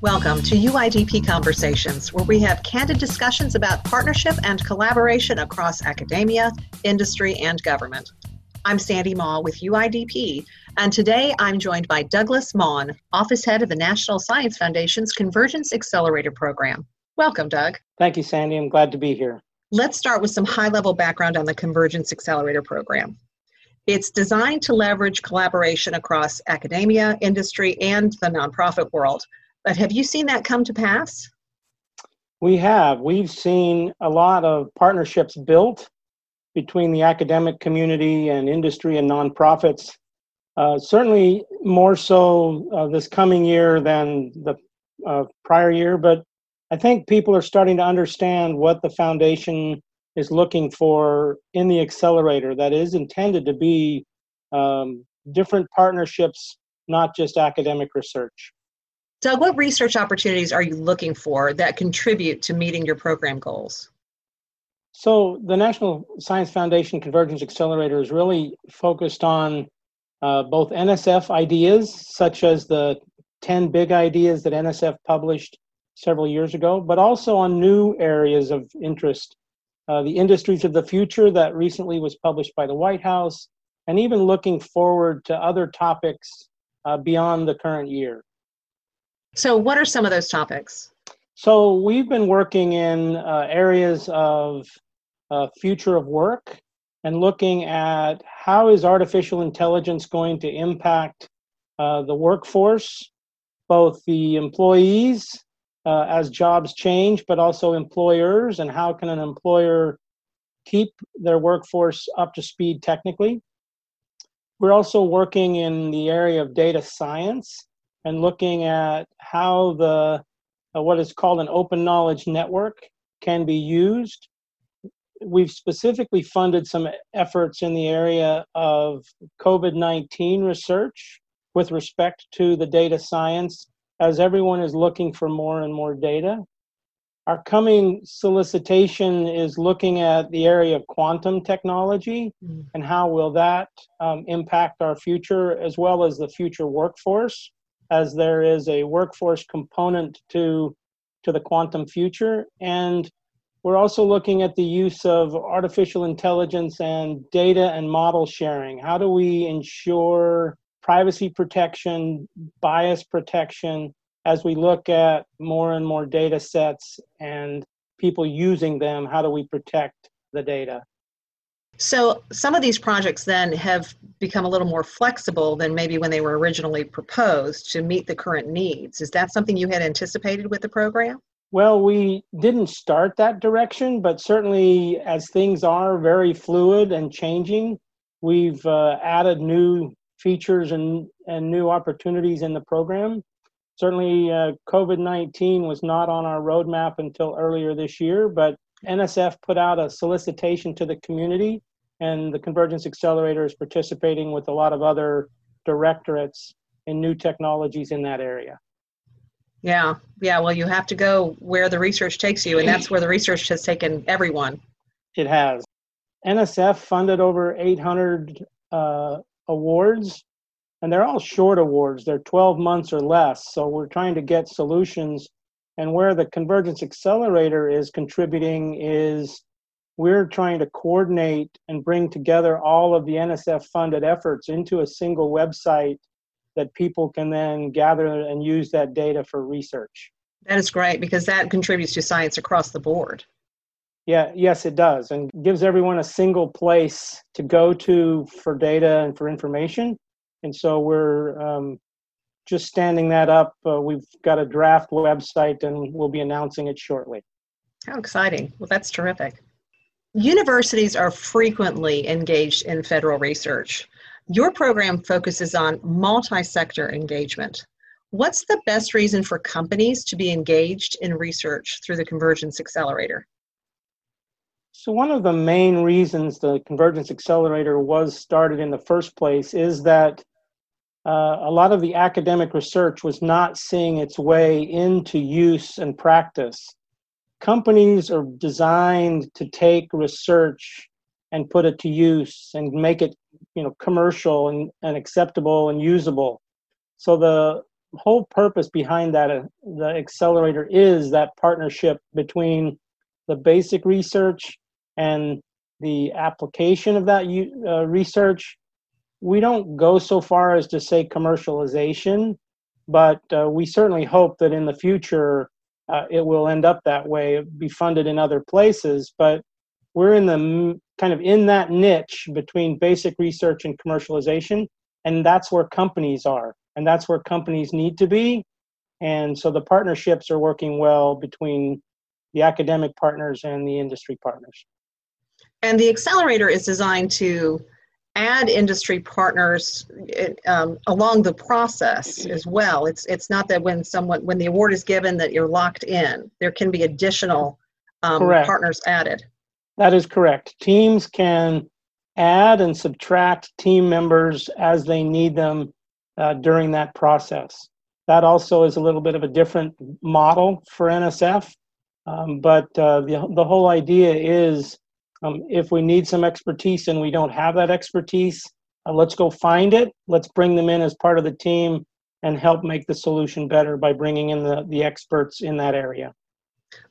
Welcome to UIDP Conversations, where we have candid discussions about partnership and collaboration across academia, industry, and government. I'm Sandy Maw with UIDP, and today I'm joined by Douglas Maughan, Office Head of the National Science Foundation's Convergence Accelerator Program. Welcome, Doug. Thank you, Sandy. I'm glad to be here. Let's start with some high level background on the Convergence Accelerator Program. It's designed to leverage collaboration across academia, industry, and the nonprofit world but have you seen that come to pass? We have. We've seen a lot of partnerships built between the academic community and industry and nonprofits. Uh, certainly more so uh, this coming year than the uh, prior year, but I think people are starting to understand what the foundation is looking for in the accelerator that is intended to be um, different partnerships, not just academic research. Doug, what research opportunities are you looking for that contribute to meeting your program goals? So, the National Science Foundation Convergence Accelerator is really focused on uh, both NSF ideas, such as the 10 big ideas that NSF published several years ago, but also on new areas of interest. Uh, the Industries of the Future, that recently was published by the White House, and even looking forward to other topics uh, beyond the current year. So, what are some of those topics? So, we've been working in uh, areas of uh, future of work and looking at how is artificial intelligence going to impact uh, the workforce, both the employees uh, as jobs change, but also employers, and how can an employer keep their workforce up to speed technically. We're also working in the area of data science and looking at how the uh, what is called an open knowledge network can be used. We've specifically funded some efforts in the area of COVID 19 research with respect to the data science, as everyone is looking for more and more data. Our coming solicitation is looking at the area of quantum technology mm. and how will that um, impact our future as well as the future workforce as there is a workforce component to to the quantum future. And we're also looking at the use of artificial intelligence and data and model sharing. How do we ensure privacy protection bias protection as we look at more and more data sets and people using them? How do we protect the data so some of these projects then have become a little more flexible than maybe when they were originally proposed to meet the current needs. Is that something you had anticipated with the program? Well, we didn't start that direction, but certainly as things are very fluid and changing, we've uh, added new features and, and new opportunities in the program. Certainly, uh, COVID 19 was not on our roadmap until earlier this year, but NSF put out a solicitation to the community and the Convergence Accelerator is participating with a lot of other directorates in new technologies in that area. Yeah, yeah. Well, you have to go where the research takes you, and that's where the research has taken everyone. It has. NSF funded over 800 uh, awards, and they're all short awards. They're 12 months or less. So we're trying to get solutions. And where the Convergence Accelerator is contributing is we're trying to coordinate and bring together all of the NSF funded efforts into a single website that people can then gather and use that data for research. That is great because that contributes to science across the board. Yeah, yes, it does, and gives everyone a single place to go to for data and for information. And so we're um, just standing that up. Uh, we've got a draft website, and we'll be announcing it shortly. How exciting! Well, that's terrific. Universities are frequently engaged in federal research. Your program focuses on multi sector engagement. What's the best reason for companies to be engaged in research through the Convergence Accelerator? So, one of the main reasons the Convergence Accelerator was started in the first place is that uh, a lot of the academic research was not seeing its way into use and practice companies are designed to take research and put it to use and make it you know commercial and, and acceptable and usable. So the whole purpose behind that uh, the accelerator is that partnership between the basic research and the application of that uh, research. We don't go so far as to say commercialization but uh, we certainly hope that in the future uh, it will end up that way be funded in other places but we're in the kind of in that niche between basic research and commercialization and that's where companies are and that's where companies need to be. And so the partnerships are working well between the academic partners and the industry partners. And the accelerator is designed to add industry partners um, along the process as well. It's it's not that when someone when the award is given that you're locked in. There can be additional um, partners added. That is correct. Teams can add and subtract team members as they need them uh, during that process. That also is a little bit of a different model for NSF, um, but uh, the, the whole idea is um, if we need some expertise and we don't have that expertise, uh, let's go find it. Let's bring them in as part of the team and help make the solution better by bringing in the, the experts in that area.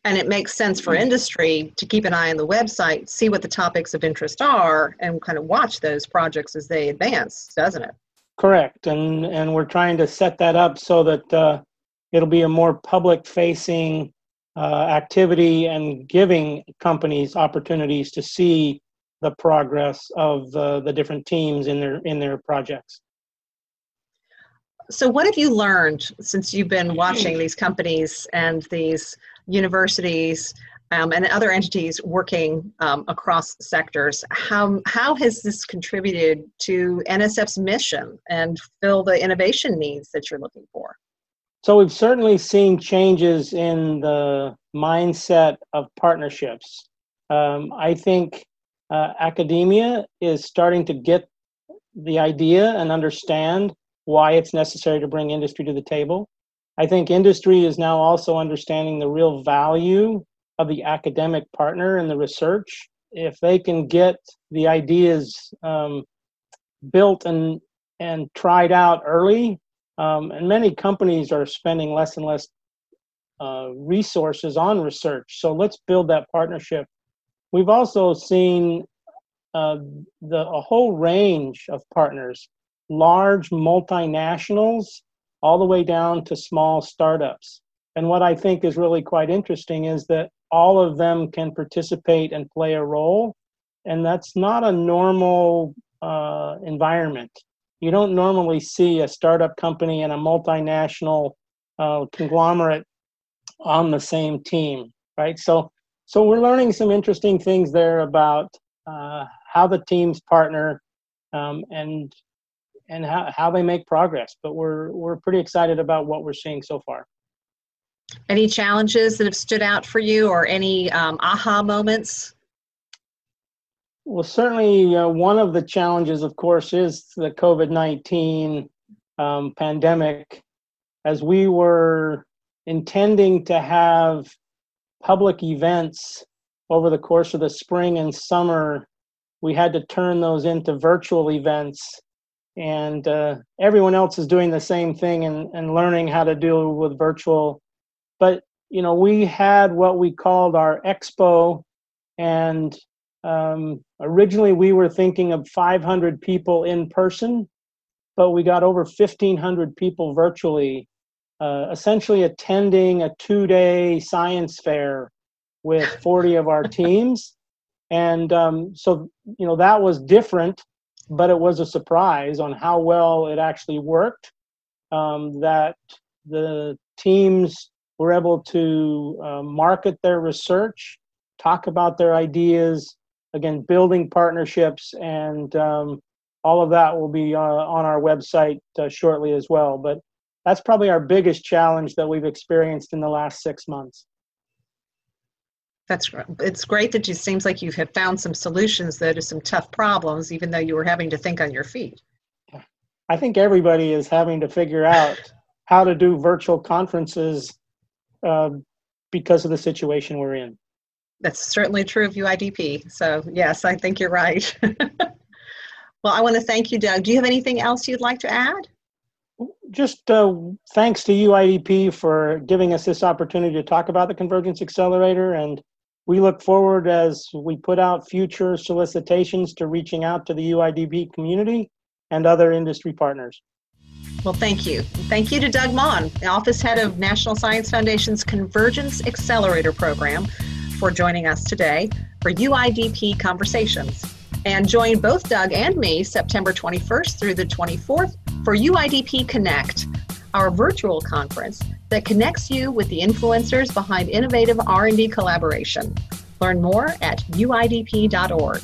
And it makes sense for industry to keep an eye on the website, see what the topics of interest are, and kind of watch those projects as they advance, doesn't it? Correct, and and we're trying to set that up so that uh, it'll be a more public-facing uh, activity and giving companies opportunities to see the progress of the, the different teams in their in their projects. So, what have you learned since you've been watching these companies and these universities um, and other entities working um, across sectors. How, how has this contributed to NSF's mission and fill the innovation needs that you're looking for? So we've certainly seen changes in the mindset of partnerships. Um, I think uh, academia is starting to get the idea and understand why it's necessary to bring industry to the table. I think industry is now also understanding the real value of the academic partner in the research. If they can get the ideas um, built and and tried out early, um, and many companies are spending less and less uh, resources on research. So let's build that partnership. We've also seen uh, the a whole range of partners, large multinationals, all the way down to small startups. And what I think is really quite interesting is that all of them can participate and play a role. And that's not a normal uh, environment. You don't normally see a startup company and a multinational uh, conglomerate on the same team, right? So, so we're learning some interesting things there about uh, how the teams partner um, and and how, how they make progress. But we're we're pretty excited about what we're seeing so far. Any challenges that have stood out for you or any um, aha moments? Well, certainly uh, one of the challenges, of course, is the COVID 19 um, pandemic. As we were intending to have public events over the course of the spring and summer, we had to turn those into virtual events. And uh, everyone else is doing the same thing and, and learning how to deal with virtual but you know we had what we called our expo and um, originally we were thinking of 500 people in person but we got over 1500 people virtually uh, essentially attending a two-day science fair with 40 of our teams. And um, so you know that was different but it was a surprise on how well it actually worked um, that the teams were able to uh, market their research, talk about their ideas, again, building partnerships, and um, all of that will be uh, on our website uh, shortly as well. But that's probably our biggest challenge that we've experienced in the last six months. That's it's great that it seems like you have found some solutions though to some tough problems, even though you were having to think on your feet. I think everybody is having to figure out how to do virtual conferences uh, because of the situation we're in. That's certainly true of UIDP. So, yes, I think you're right. well, I want to thank you, Doug. Do you have anything else you'd like to add? just uh, thanks to UIDP for giving us this opportunity to talk about the Convergence Accelerator. And we look forward as we put out future solicitations to reaching out to the UIDP community and other industry partners. Well, thank you. Thank you to Doug Maughan, the Office Head of National Science Foundation's Convergence Accelerator Program, for joining us today for UIDP Conversations. And join both Doug and me September 21st through the 24th for UIDP Connect, our virtual conference that connects you with the influencers behind innovative R&D collaboration. Learn more at uidp.org.